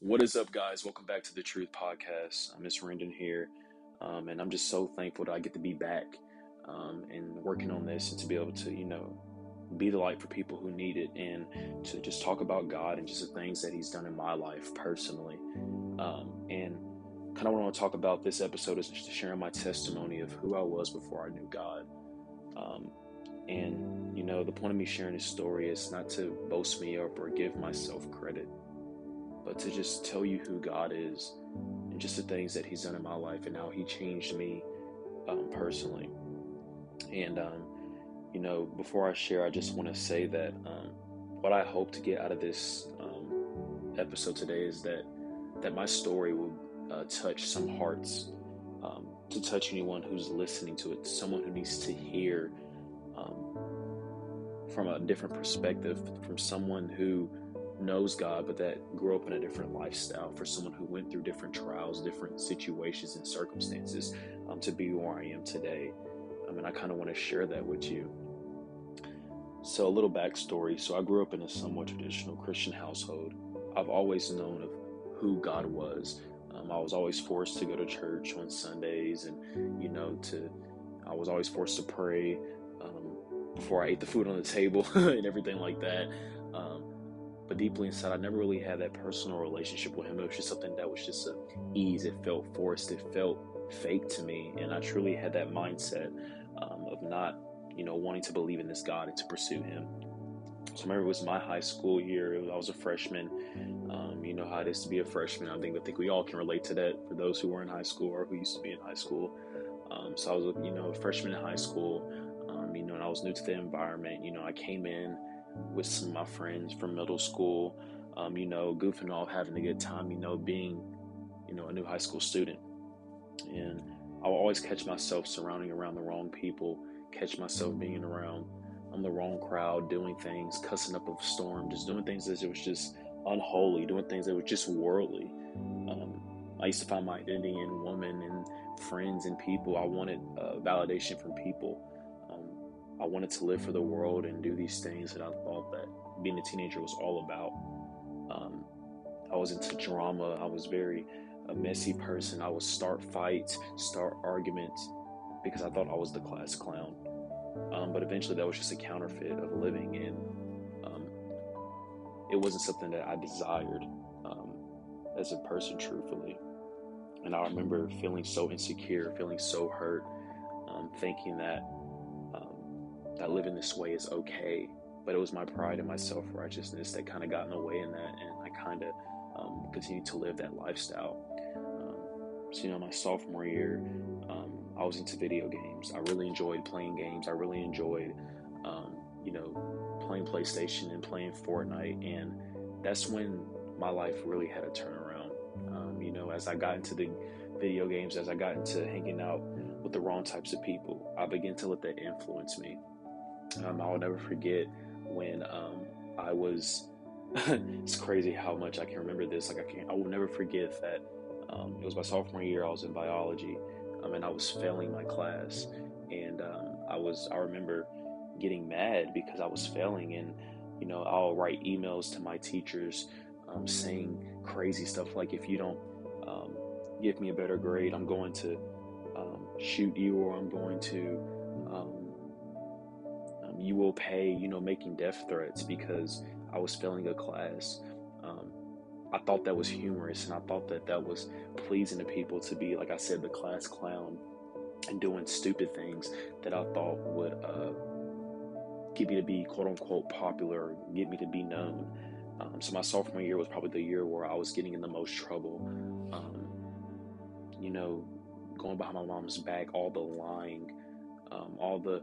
What is up, guys? Welcome back to the Truth Podcast. I'm Miss Randon here, um, and I'm just so thankful that I get to be back um, and working on this and to be able to, you know, be the light for people who need it and to just talk about God and just the things that He's done in my life personally. Um, and kind of what I want to talk about this episode is just sharing my testimony of who I was before I knew God. Um, and, you know, the point of me sharing this story is not to boast me up or give myself credit, but to just tell you who God is and just the things that He's done in my life and how He changed me um, personally. And, um, you know, before I share, I just want to say that um, what I hope to get out of this um, episode today is that that my story will uh, touch some hearts, um, to touch anyone who's listening to it, someone who needs to hear um, from a different perspective, from someone who knows God, but that grew up in a different lifestyle, for someone who went through different trials, different situations and circumstances um, to be where I am today. I mean, I kind of want to share that with you. So, a little backstory. So, I grew up in a somewhat traditional Christian household. I've always known of who God was. Um, I was always forced to go to church on Sundays, and you know, to I was always forced to pray um, before I ate the food on the table and everything like that. But deeply inside, I never really had that personal relationship with Him. It was just something that was just a ease. It felt forced. It felt fake to me, and I truly had that mindset um, of not, you know, wanting to believe in this God and to pursue Him. So I remember it was my high school year. I was a freshman. Um, you know how it is to be a freshman. I think I think we all can relate to that for those who were in high school or who used to be in high school. Um, so I was, you know, a freshman in high school. Um, you know, and I was new to the environment. You know, I came in with some of my friends from middle school. Um, you know, goofing off, having a good time. You know, being, you know, a new high school student. And I'll always catch myself surrounding around the wrong people. Catch myself being around I'm the wrong crowd, doing things, cussing up a storm, just doing things that was just unholy, doing things that were just worldly. Um, I used to find my identity in women and friends and people. I wanted uh, validation from people. I wanted to live for the world and do these things that I thought that being a teenager was all about. Um, I was into drama. I was very a messy person. I would start fights, start arguments because I thought I was the class clown. Um, but eventually, that was just a counterfeit of living, and um, it wasn't something that I desired um, as a person, truthfully. And I remember feeling so insecure, feeling so hurt, um, thinking that that living this way is okay. But it was my pride and my self righteousness that kind of got in the way in that, and I kind of um, continued to live that lifestyle. so, you know, my sophomore year, I was into video games. I really enjoyed playing games. I really enjoyed, um, you know, playing PlayStation and playing Fortnite. And that's when my life really had a turnaround. Um, you know, as I got into the video games, as I got into hanging out with the wrong types of people, I began to let that influence me. Um, I'll never forget when um, I was. it's crazy how much I can remember this. Like I can, I will never forget that. Um, it was my sophomore year. I was in biology, um, and I was failing my class, and um, I was I remember getting mad because I was failing, and you know I'll write emails to my teachers um, saying crazy stuff like if you don't give me a better grade, I'm going to shoot you, or I'm going to you will pay, you know, making death threats because I was failing a class. I thought that was humorous and I thought that that was pleasing to people to be, like I said, the class clown and doing stupid things that I thought would uh, get me to be quote unquote popular, get me to be known. Um, so my sophomore year was probably the year where I was getting in the most trouble. Um, you know, going behind my mom's back, all the lying, um, all the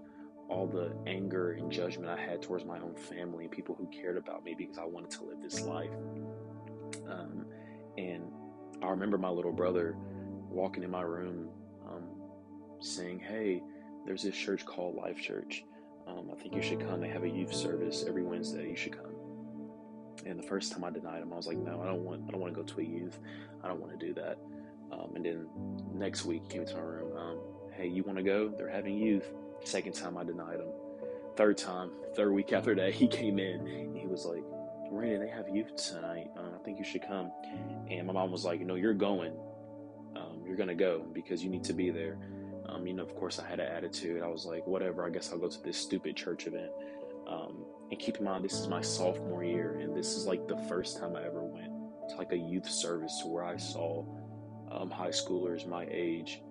all the anger and judgment I had towards my own family and people who cared about me because I wanted to live this life. Um, and I remember my little brother walking in my room um, saying, Hey, there's this church called Life Church. Um, I think you should come. They have a youth service every Wednesday. You should come. And the first time I denied him, I was like, No, I don't want. I don't want to go to a youth. I don't want to do that. Um, and then next week, he came to my room. Um, hey, you want to go? They're having youth. Second time, I denied him. Third time, third week after that, he came in. he was like, Randy, they have youth tonight. Uh, I think you should come. And my mom was like, no, you're going. Um, you're going to go because you need to be there. Um, you know, of course, I had an attitude. I was like, whatever, I guess I'll go to this stupid church event. Um, and keep in mind, this is my sophomore year, and this is like the first time I ever went to like a youth service to where I saw um, high schoolers my age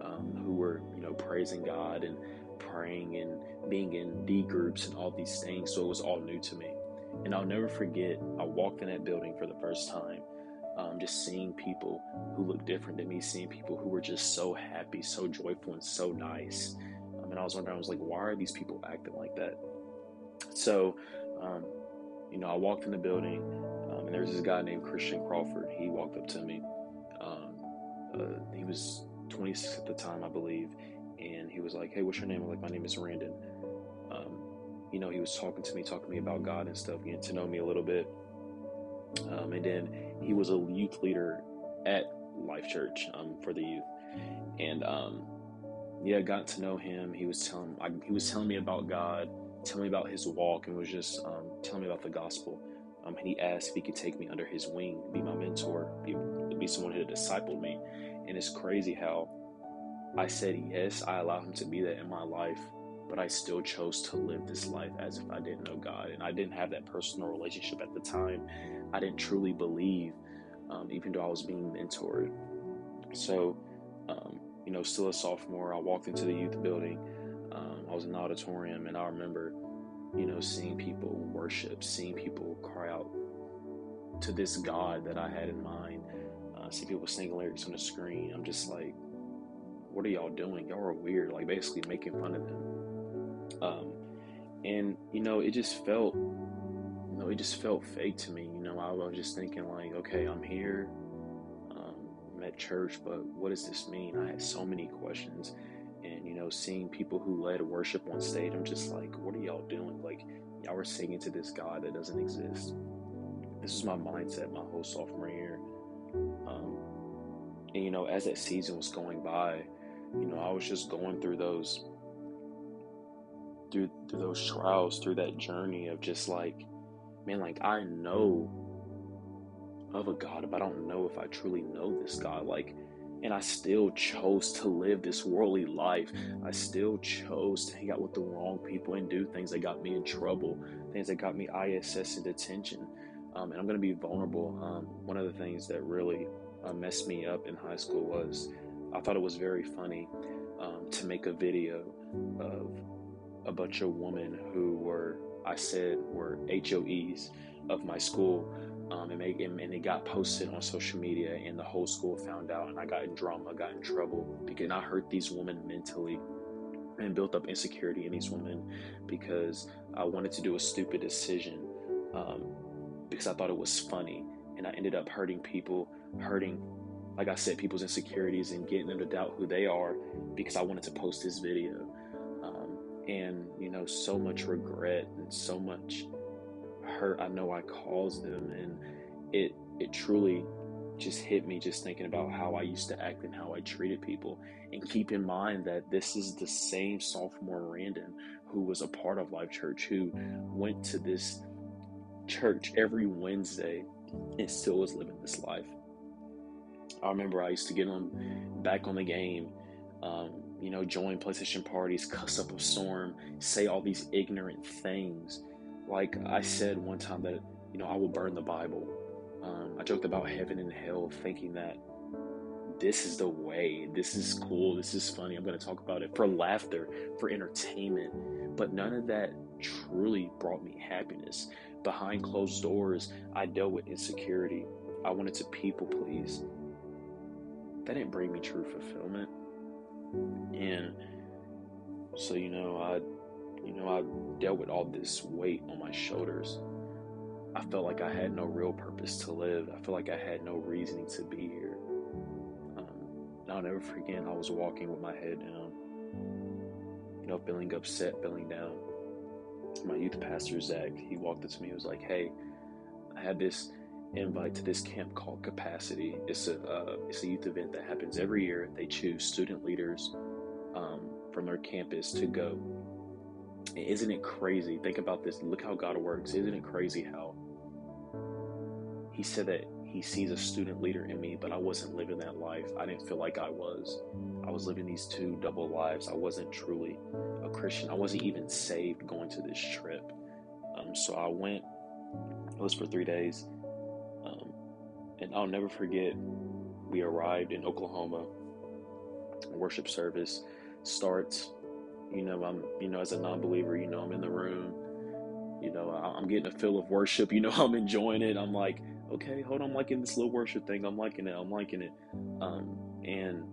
um, who were, you know, praising God and praying and being in D groups and all these things. So it was all new to me. And I'll never forget, I walked in that building for the first time, um, just seeing people who looked different than me, seeing people who were just so happy, so joyful, and so nice. Um, and I was wondering, I was like, why are these people acting like that? So, um, you know, I walked in the building, um, and there was this guy named Christian Crawford. He walked up to me. Um, uh, he was 26 at the time, I believe, and he was like, "Hey, what's your name?" I'm like, "My name is Randon." Um, you know, he was talking to me, talking to me about God and stuff, getting to know me a little bit. Um, and then he was a youth leader at Life Church um, for the youth, and um, yeah, got to know him. He was telling I, he was telling me about God, telling me about his walk, and was just um, telling me about the gospel. Um, and he asked if he could take me under his wing, be my mentor, be, be someone who had discipled me. And it's crazy how I said yes, I allowed him to be that in my life, but I still chose to live this life as if I didn't know God. And I didn't have that personal relationship at the time. I didn't truly believe, um, even though I was being mentored. So, um, you know, still a sophomore, I walked into the youth building. Um, I was in the auditorium, and I remember, you know, seeing people worship, seeing people cry out to this God that I had in mind. Uh, people singing lyrics on the screen. I'm just like, what are y'all doing? Y'all are weird. Like basically making fun of them. Um, and you know, it just felt, you know, it just felt fake to me. You know, I was just thinking like, okay, I'm here, um, I'm at church, but what does this mean? I had so many questions, and you know, seeing people who led worship on stage, I'm just like, what are y'all doing? Like, y'all were singing to this God that doesn't exist. This was my mindset my whole sophomore year. Um, and you know, as that season was going by, you know, I was just going through those through through those trials, through that journey of just like, man, like I know of a God, but I don't know if I truly know this God. Like, and I still chose to live this worldly life. I still chose to hang out with the wrong people and do things that got me in trouble, things that got me ISS and detention. Um, and I'm going to be vulnerable. Um, one of the things that really uh, messed me up in high school was I thought it was very funny um, to make a video of a bunch of women who were, I said, were HOEs of my school. Um, and, make, and it got posted on social media, and the whole school found out, and I got in drama, got in trouble because I hurt these women mentally and built up insecurity in these women because I wanted to do a stupid decision um, because I thought it was funny, and I ended up hurting people, hurting like I said, people's insecurities and getting them to doubt who they are because I wanted to post this video. Um, and, you know, so much regret and so much hurt I know I caused them. And it, it truly just hit me just thinking about how I used to act and how I treated people. And keep in mind that this is the same sophomore Randon who was a part of Life Church, who went to this church every Wednesday and still was living this life. I remember I used to get on back on the game, um, you know, join PlayStation parties, cuss up a storm, say all these ignorant things. Like I said one time that, you know, I will burn the Bible. Um, I joked about heaven and hell, thinking that this is the way, this is cool, this is funny. I'm going to talk about it for laughter, for entertainment. But none of that truly brought me happiness. Behind closed doors, I dealt with insecurity. I wanted to people please that didn't bring me true fulfillment. And so, you know, I, you know, I dealt with all this weight on my shoulders. I felt like I had no real purpose to live. I felt like I had no reasoning to be here. Um, I'll never forget, I was walking with my head down, you know, feeling upset, feeling down. My youth pastor, Zach, he walked up to me, he was like, Hey, I had this invite to this camp called Capacity. It's a uh, it's a youth event that happens every year. They choose student leaders um, from their campus to go. Isn't it crazy? Think about this. Look how God works. Isn't it crazy how he said that he sees a student leader in me, but I wasn't living that life. I didn't feel like I was. I was living these two double lives. I wasn't truly a Christian. I wasn't even saved going to this trip. Um, so I went. It was for three days, um, and I'll never forget. We arrived in Oklahoma. Worship service starts. You know, I'm. You know, as a non-believer, you know, I'm in the room. You know, I'm getting a feel of worship. You know, I'm enjoying it. I'm like, okay, hold on, I'm liking this little worship thing. I'm liking it. I'm liking it. Um, and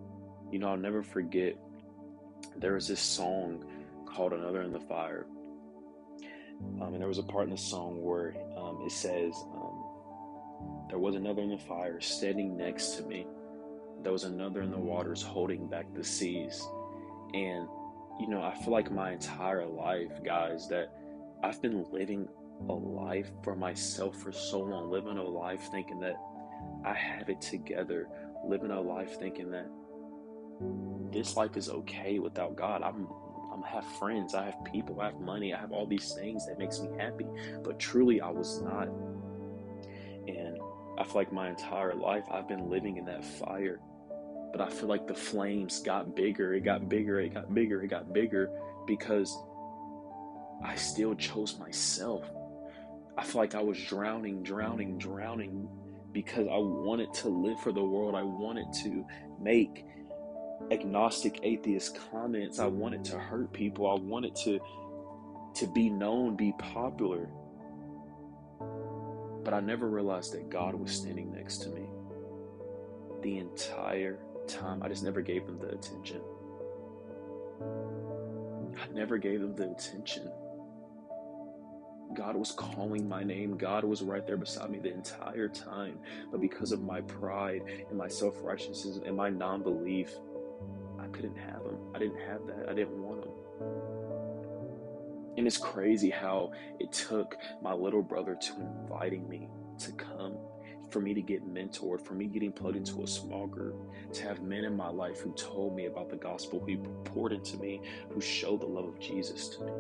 you know, I'll never forget. There was this song called "Another in the Fire," um, and there was a part in the song where um, it says, um, "There was another in the fire standing next to me. There was another in the waters holding back the seas." And you know, I feel like my entire life, guys, that I've been living a life for myself for so long, living a life thinking that I have it together, living a life thinking that this life is okay without God. I'm I'm have friends, I have people, I have money, I have all these things that makes me happy. But truly I was not. And I feel like my entire life I've been living in that fire. But I feel like the flames got bigger, it got bigger, it got bigger, it got bigger because I still chose myself. I feel like I was drowning, drowning, drowning because I wanted to live for the world. I wanted to make agnostic atheist comments. I wanted to hurt people. I wanted to to be known, be popular. But I never realized that God was standing next to me the entire time. I just never gave them the attention. I never gave them the attention. God was calling my name. God was right there beside me the entire time. But because of my pride and my self righteousness and my non belief, I couldn't have him. I didn't have that. I didn't want him. And it's crazy how it took my little brother to inviting me to come, for me to get mentored, for me getting plugged into a small group, to have men in my life who told me about the gospel, who poured into me, who showed the love of Jesus to me.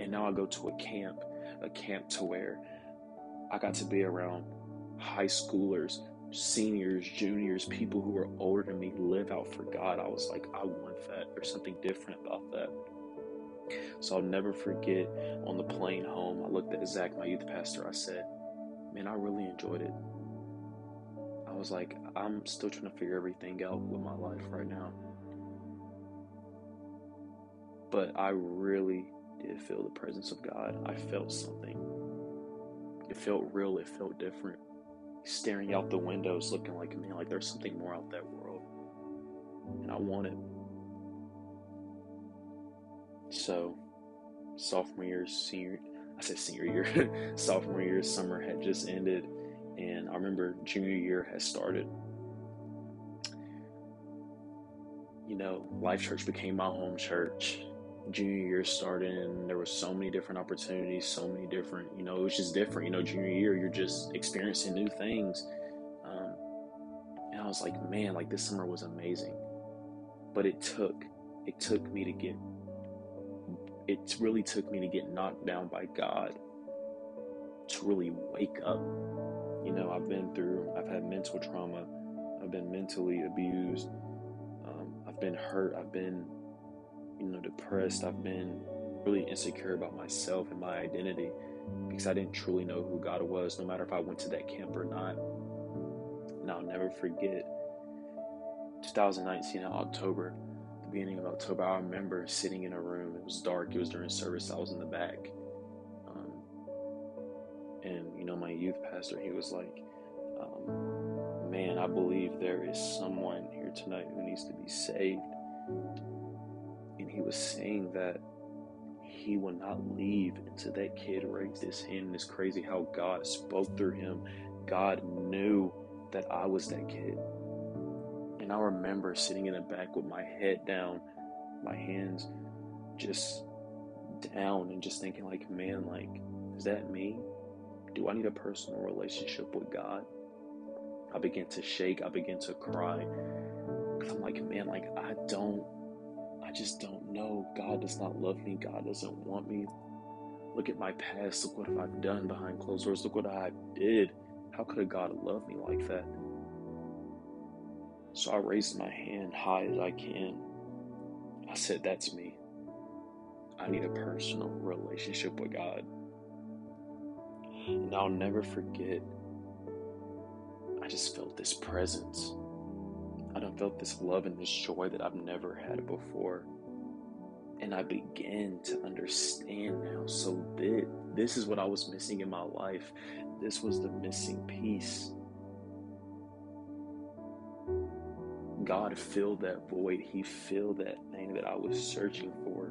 And now I go to a camp, a camp to where I got to be around high schoolers, seniors, juniors, people who were older than me live out for God. I was like, I want that. There's something different about that. So I'll never forget on the plane home, I looked at Zach, my youth pastor. I said, Man, I really enjoyed it. I was like, I'm still trying to figure everything out with my life right now. But I really did feel the presence of God. I felt something. It felt real, it felt different. Staring out the windows, looking like, man, like there's something more out that world. And I want it. So, sophomore year, senior, I said senior year, sophomore year, summer had just ended. And I remember junior year had started. You know, Life Church became my home church junior year started and there were so many different opportunities so many different you know it was just different you know junior year you're just experiencing new things um, and i was like man like this summer was amazing but it took it took me to get it really took me to get knocked down by god to really wake up. You know i've been through i've had mental trauma. I've been mentally abused. Um, i've been hurt. I've been you know, depressed. I've been really insecure about myself and my identity because I didn't truly know who God was, no matter if I went to that camp or not. And I'll never forget 2019 in October, beginning of October, I remember sitting in a room. It was dark, it was during service, I was in the back. Um, and, you know, my youth pastor, he was like, um, Man, I believe there is someone here tonight who needs to be saved And he was saying that he would not leave until that kid raised his hand. And it's crazy how God spoke through him. God knew that I was that kid. And I remember sitting in the back with my head down, my hands just down, and just thinking, like, man, like, is that me? Do I need a personal relationship with God? I began to shake. I began to cry. I'm like, man, like, I don't I just don't know. God does not love me. God doesn't want me. Look at my past. Look what I've done behind closed doors. Look what I did. How could a God love me like that? So I raised my hand high as I can. I said, That's me. I need a personal relationship with God. And I'll never forget, I just felt this presence. I done felt this love and this joy that I've never had before. And I began to understand now. So this, this is what I was missing in my life. This was the missing piece. God filled that void. He filled that thing that I was searching for.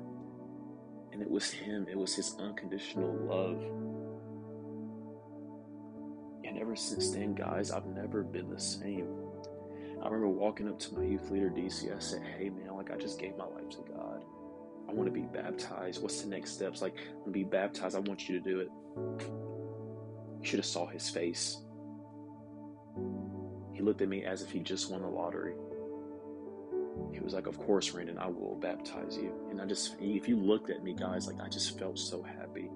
And it was Him, it was His unconditional love. And ever since then, guys, I've never been the same. I remember walking up to my youth leader, DC. I said, Hey, man, like I just gave my life to God. I want to be baptized. What's the next steps? Like, I'm gonna be baptized. I want you to do it. You should have saw his face. He looked at me as if he just won the lottery. He was like, Of course, Brandon, I will baptize you. And I just, if you looked at me, guys, like I just felt so happy.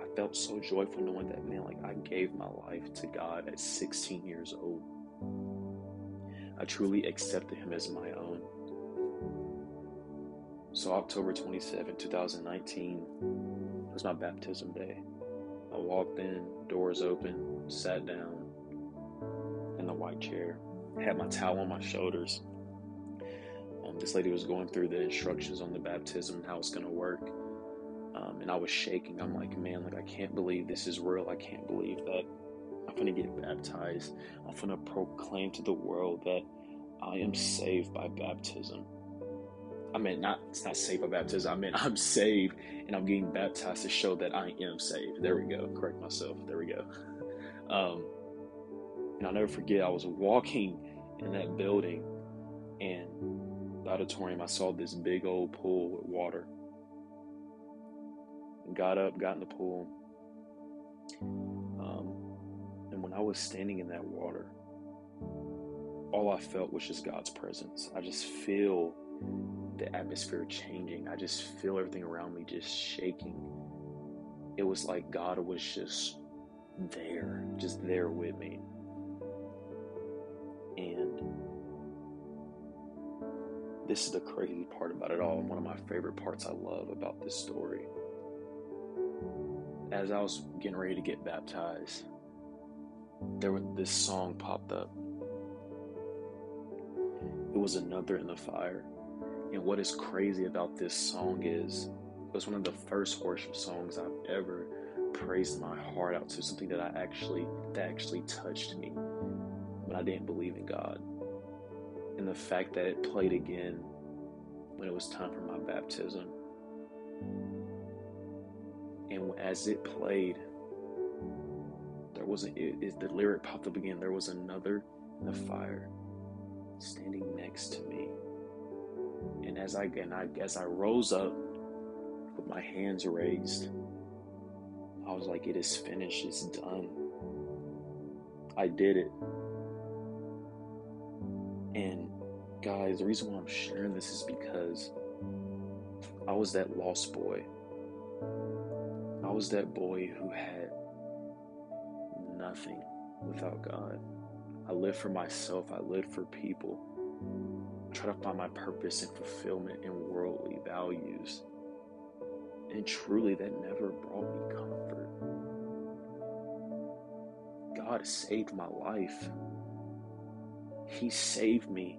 I felt so joyful knowing that, man, like I gave my life to God at 16 years old. I truly accepted Him as my own. So, October 27, 2019 was my baptism day. I walked in, doors open, sat down in the white chair, had my towel on my shoulders um, this lady was going through the instructions on the baptism and how it's going to work. Um, and I was shaking. I'm like, man, like I can't believe this is real. I can't believe that I'm going to get baptized. I'm going to proclaim to the world that I am saved by baptism. I mean, not it's not saved by baptism. I mean, I'm saved and I'm getting baptized to show that I am saved. There we go. Correct myself. There we go. Um, and I'll never forget. I was walking in that building, and the auditorium, I saw this big old pool with water. Got up, got in the pool. Um, and when I was standing in that water, all I felt was just God's presence. I just feel the atmosphere changing. I just feel everything around me just shaking. It was like God was just there, just there with me. This is the crazy part about it all, and one of my favorite parts I love about this story. As I was getting ready to get baptized, there was this song popped up. It was another in the fire. And what is crazy about this song is it was one of the first worship songs I've ever praised my heart out to, something that I actually that actually touched me when I didn't believe in God and the fact that it played again when it was time for my baptism. And as it played, there wasn't it, it, the lyric popped up again. There was another in the fire standing next to me. And as I and I as I rose up with my hands raised, I was like, "It is finished. It's done. I did it." And guys, the reason why I'm sharing this is because I was that lost boy. I was that boy who had nothing without God. I lived for myself, I lived for people. I tried to find my purpose and fulfillment in worldly values. And truly, that never brought me comfort. God saved my life. He saved me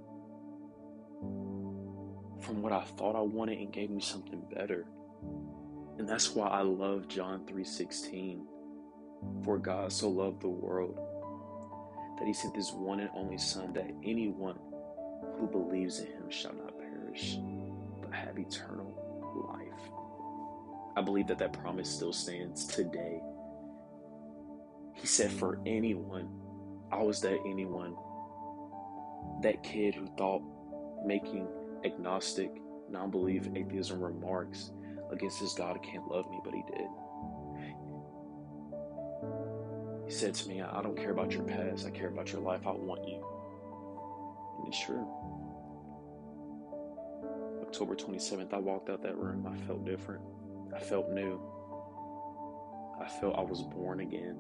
from what I thought I wanted and gave me something better. And that's why I love John 3:16. For God so loved the world that he sent his one and only son that anyone who believes in him shall not perish but have eternal life. I believe that that promise still stands today. He said for anyone, I was that anyone that kid who thought making agnostic, non belief, atheism remarks against his God can't love me, but he did. He said to me, I don't care about your past, I care about your life, I want you. And it's true. October 27th, I walked out that room. I felt different. I felt new. I felt I was born again.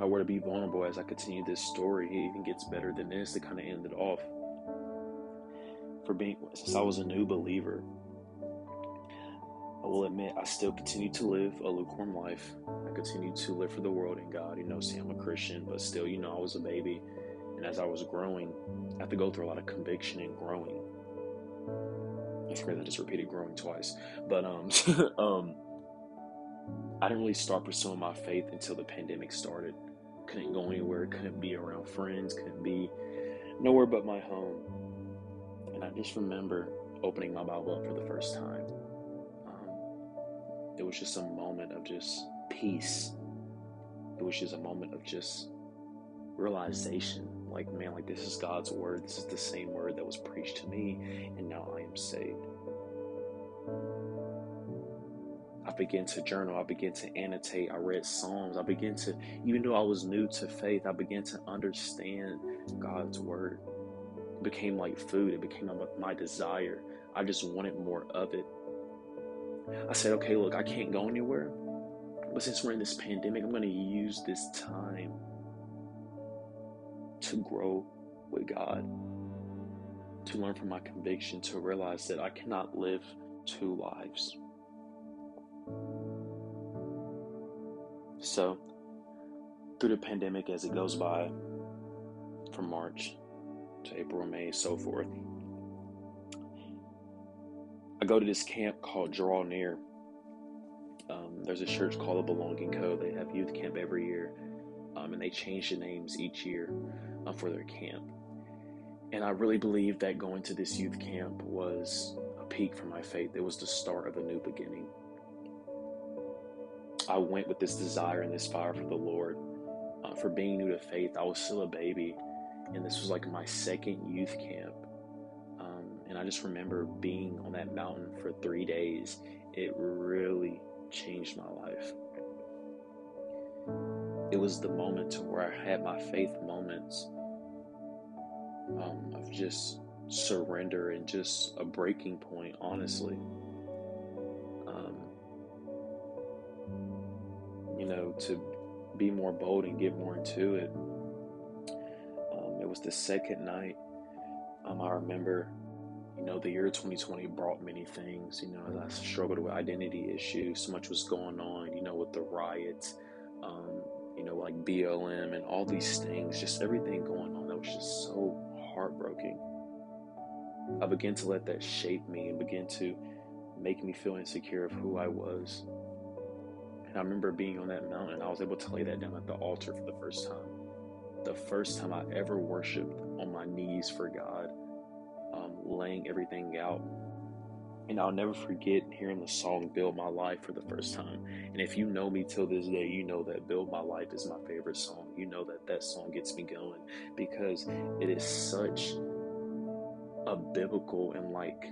If I were to be vulnerable as I continue this story, it even gets better than this to kind of end it off. For being, since I was a new believer, I will admit I still continue to live a lukewarm life. I continue to live for the world and God. You know, see, I'm a Christian, but still, you know, I was a baby. And as I was growing, I had to go through a lot of conviction and growing. I forget I just repeated growing twice. But um, um, I didn't really start pursuing my faith until the pandemic started. Couldn't go anywhere, couldn't be around friends, couldn't be nowhere but my home. And I just remember opening my Bible up for the first time. Um, it was just a moment of just peace. It was just a moment of just realization like, man, like this is God's word. This is the same word that was preached to me, and now I am saved. I began to journal. I began to annotate. I read Psalms. I began to, even though I was new to faith, I began to understand God's word. It became like food. It became my desire. I just wanted more of it. I said, okay, look, I can't go anywhere. But since we're in this pandemic, I'm going to use this time to grow with God, to learn from my conviction, to realize that I cannot live two lives. So, through the pandemic, as it goes by, from March to April, May, so forth, I go to this camp called Draw Near. Um, there's a church called the Belonging Co. They have youth camp every year, um, and they change the names each year uh, for their camp. And I really believe that going to this youth camp was a peak for my faith. It was the start of a new beginning. I went with this desire and this fire for the Lord. Uh, for being new to faith, I was still a baby, and this was like my second youth camp. Um, and I just remember being on that mountain for three days. It really changed my life. It was the moment to where I had my faith moments um, of just surrender and just a breaking point, honestly. Know, to be more bold and get more into it. Um, it was the second night. Um, I remember, you know, the year 2020 brought many things. You know, I struggled with identity issues, so much was going on. You know, with the riots, um, you know, like BLM and all these things, just everything going on that was just so heartbroken. I began to let that shape me and begin to make me feel insecure of who I was. And I remember being on that mountain, I was able to lay that down at the altar for the first time. The first time I ever worshiped on my knees for God, um, laying everything out and I'll never forget hearing the song Build My Life for the first time. And if you know me till this day, you know that Build My Life is my favorite song. You know that that song gets me going because it is such a biblical and like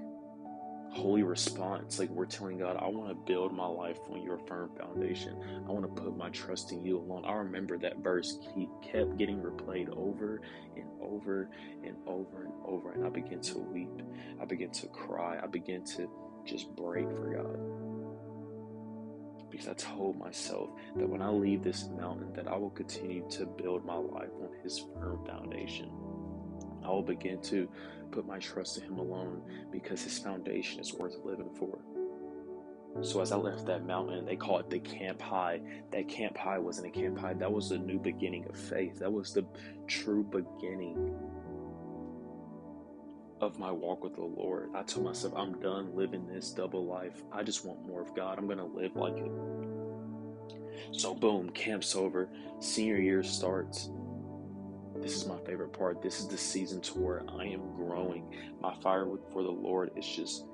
holy response. Like we're telling God, I want to build my life on your firm foundation. I want to put my trust in you alone. I remember that verse he kept getting replayed over and over and over and over. And I began to weep. I began to cry. I began to just break for God. Because I told myself that when I leave this mountain, that I will continue to build my life on his firm foundation. I will begin to put my trust in Him alone because His foundation is worth living for. So as I left that mountain, they call it the Camp High. That Camp High wasn't a Camp High. That was the new beginning of faith. That was the true beginning of my walk with the Lord. I told myself, I'm done living this double life. I just want more of God. I'm going to live like it. So, boom, camp's over. Senior year starts. This is my favorite part. This is the season to where I am growing. My fire for the Lord is just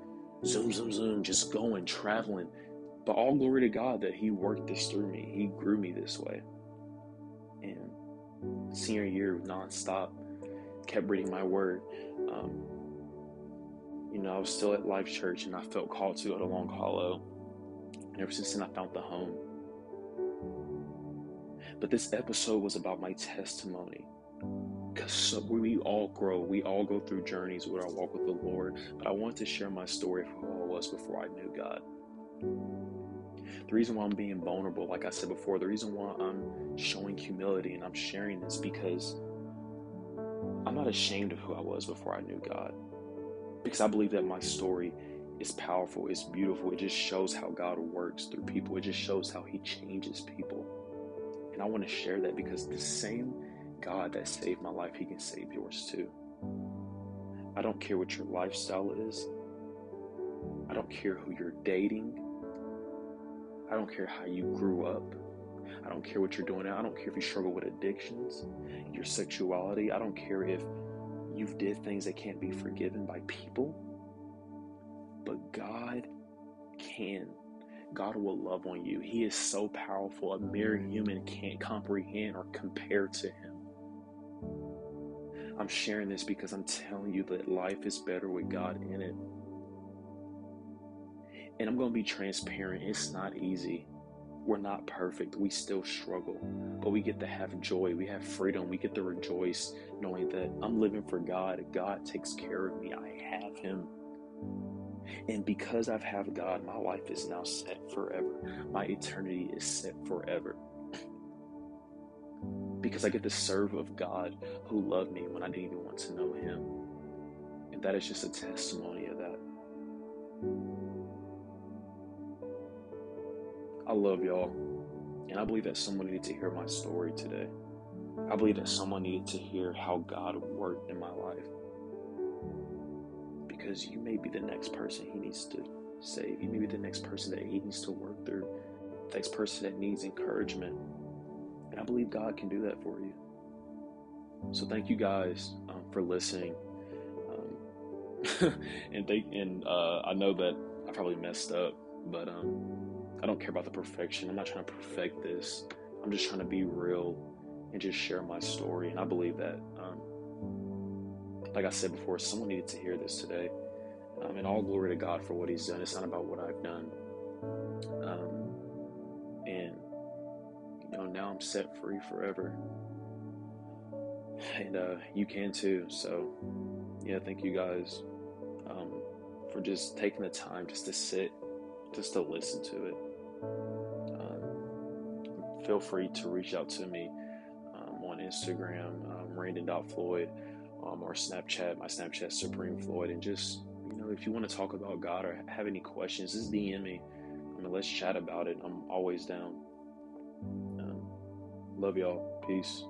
zoom, zoom, zoom, just going, traveling. But all glory to God that He worked this through me. He grew me this way. And senior year, nonstop, kept reading my word. Um, you know, I was still at Life Church and I felt called to go to Long Hollow. And ever since then, I found the home. But this episode was about my testimony because we all grow. We all go through journeys with our walk with the Lord. But I want to share my story of who I was before I knew God. The reason why I'm being vulnerable, like I said before, the reason why I'm showing humility and I'm sharing this because I'm not ashamed of who I was before I knew God. Because I believe that my story is powerful, it's beautiful. It just shows how God works through people, it just shows how He changes people. And I want to share that because the same God that saved my life, He can save yours too. I don't care what your lifestyle is. I don't care who you're dating. I don't care how you grew up. I don't care what you're doing now. I don't care if you struggle with addictions, your sexuality. I don't care if you've did things that can't be forgiven by people. But God can. God will love on you. He is so powerful, a mere human can't comprehend or compare to him. I'm sharing this because I'm telling you that life is better with God in it. And I'm going to be transparent. It's not easy. We're not perfect. We still struggle. But we get to have joy. We have freedom. We get to rejoice knowing that I'm living for God. God takes care of me. I have Him. And because I've have God, my life is now set forever. My eternity is set forever. Because I get to serve of God who loved me when I didn't even want to know Him. And that is just a testimony of that. I love y'all. And I believe that someone needed to hear my story today. I believe that someone needed to hear how God worked in my life. Because you may be the next person He needs to save. You may be the next person that He needs to work through. The next person that needs encouragement. And I believe God can do that for you. So thank you guys um, for listening. Um, and they, and uh, I know that I probably messed up, but um, I don't care about the perfection. I'm not trying to perfect this. I'm just trying to be real and just share my story. And I believe that, um, like I said before, someone needed to hear this today. Um, and all glory to God for what He's done. It's not about what I've done. Um, and, know, now I'm set free forever. And uh, you can too. So, yeah, thank you guys um, for just taking the time just to sit, just to listen to it feel free to reach out to me um, on Instagram, um, Randon.Floyd, um, or Snapchat, my Snapchat Supreme Floyd. And just, you know, if you want to talk about God or have any questions, just DM me. I mean, let's chat about it. I'm always down. Love y'all. Peace.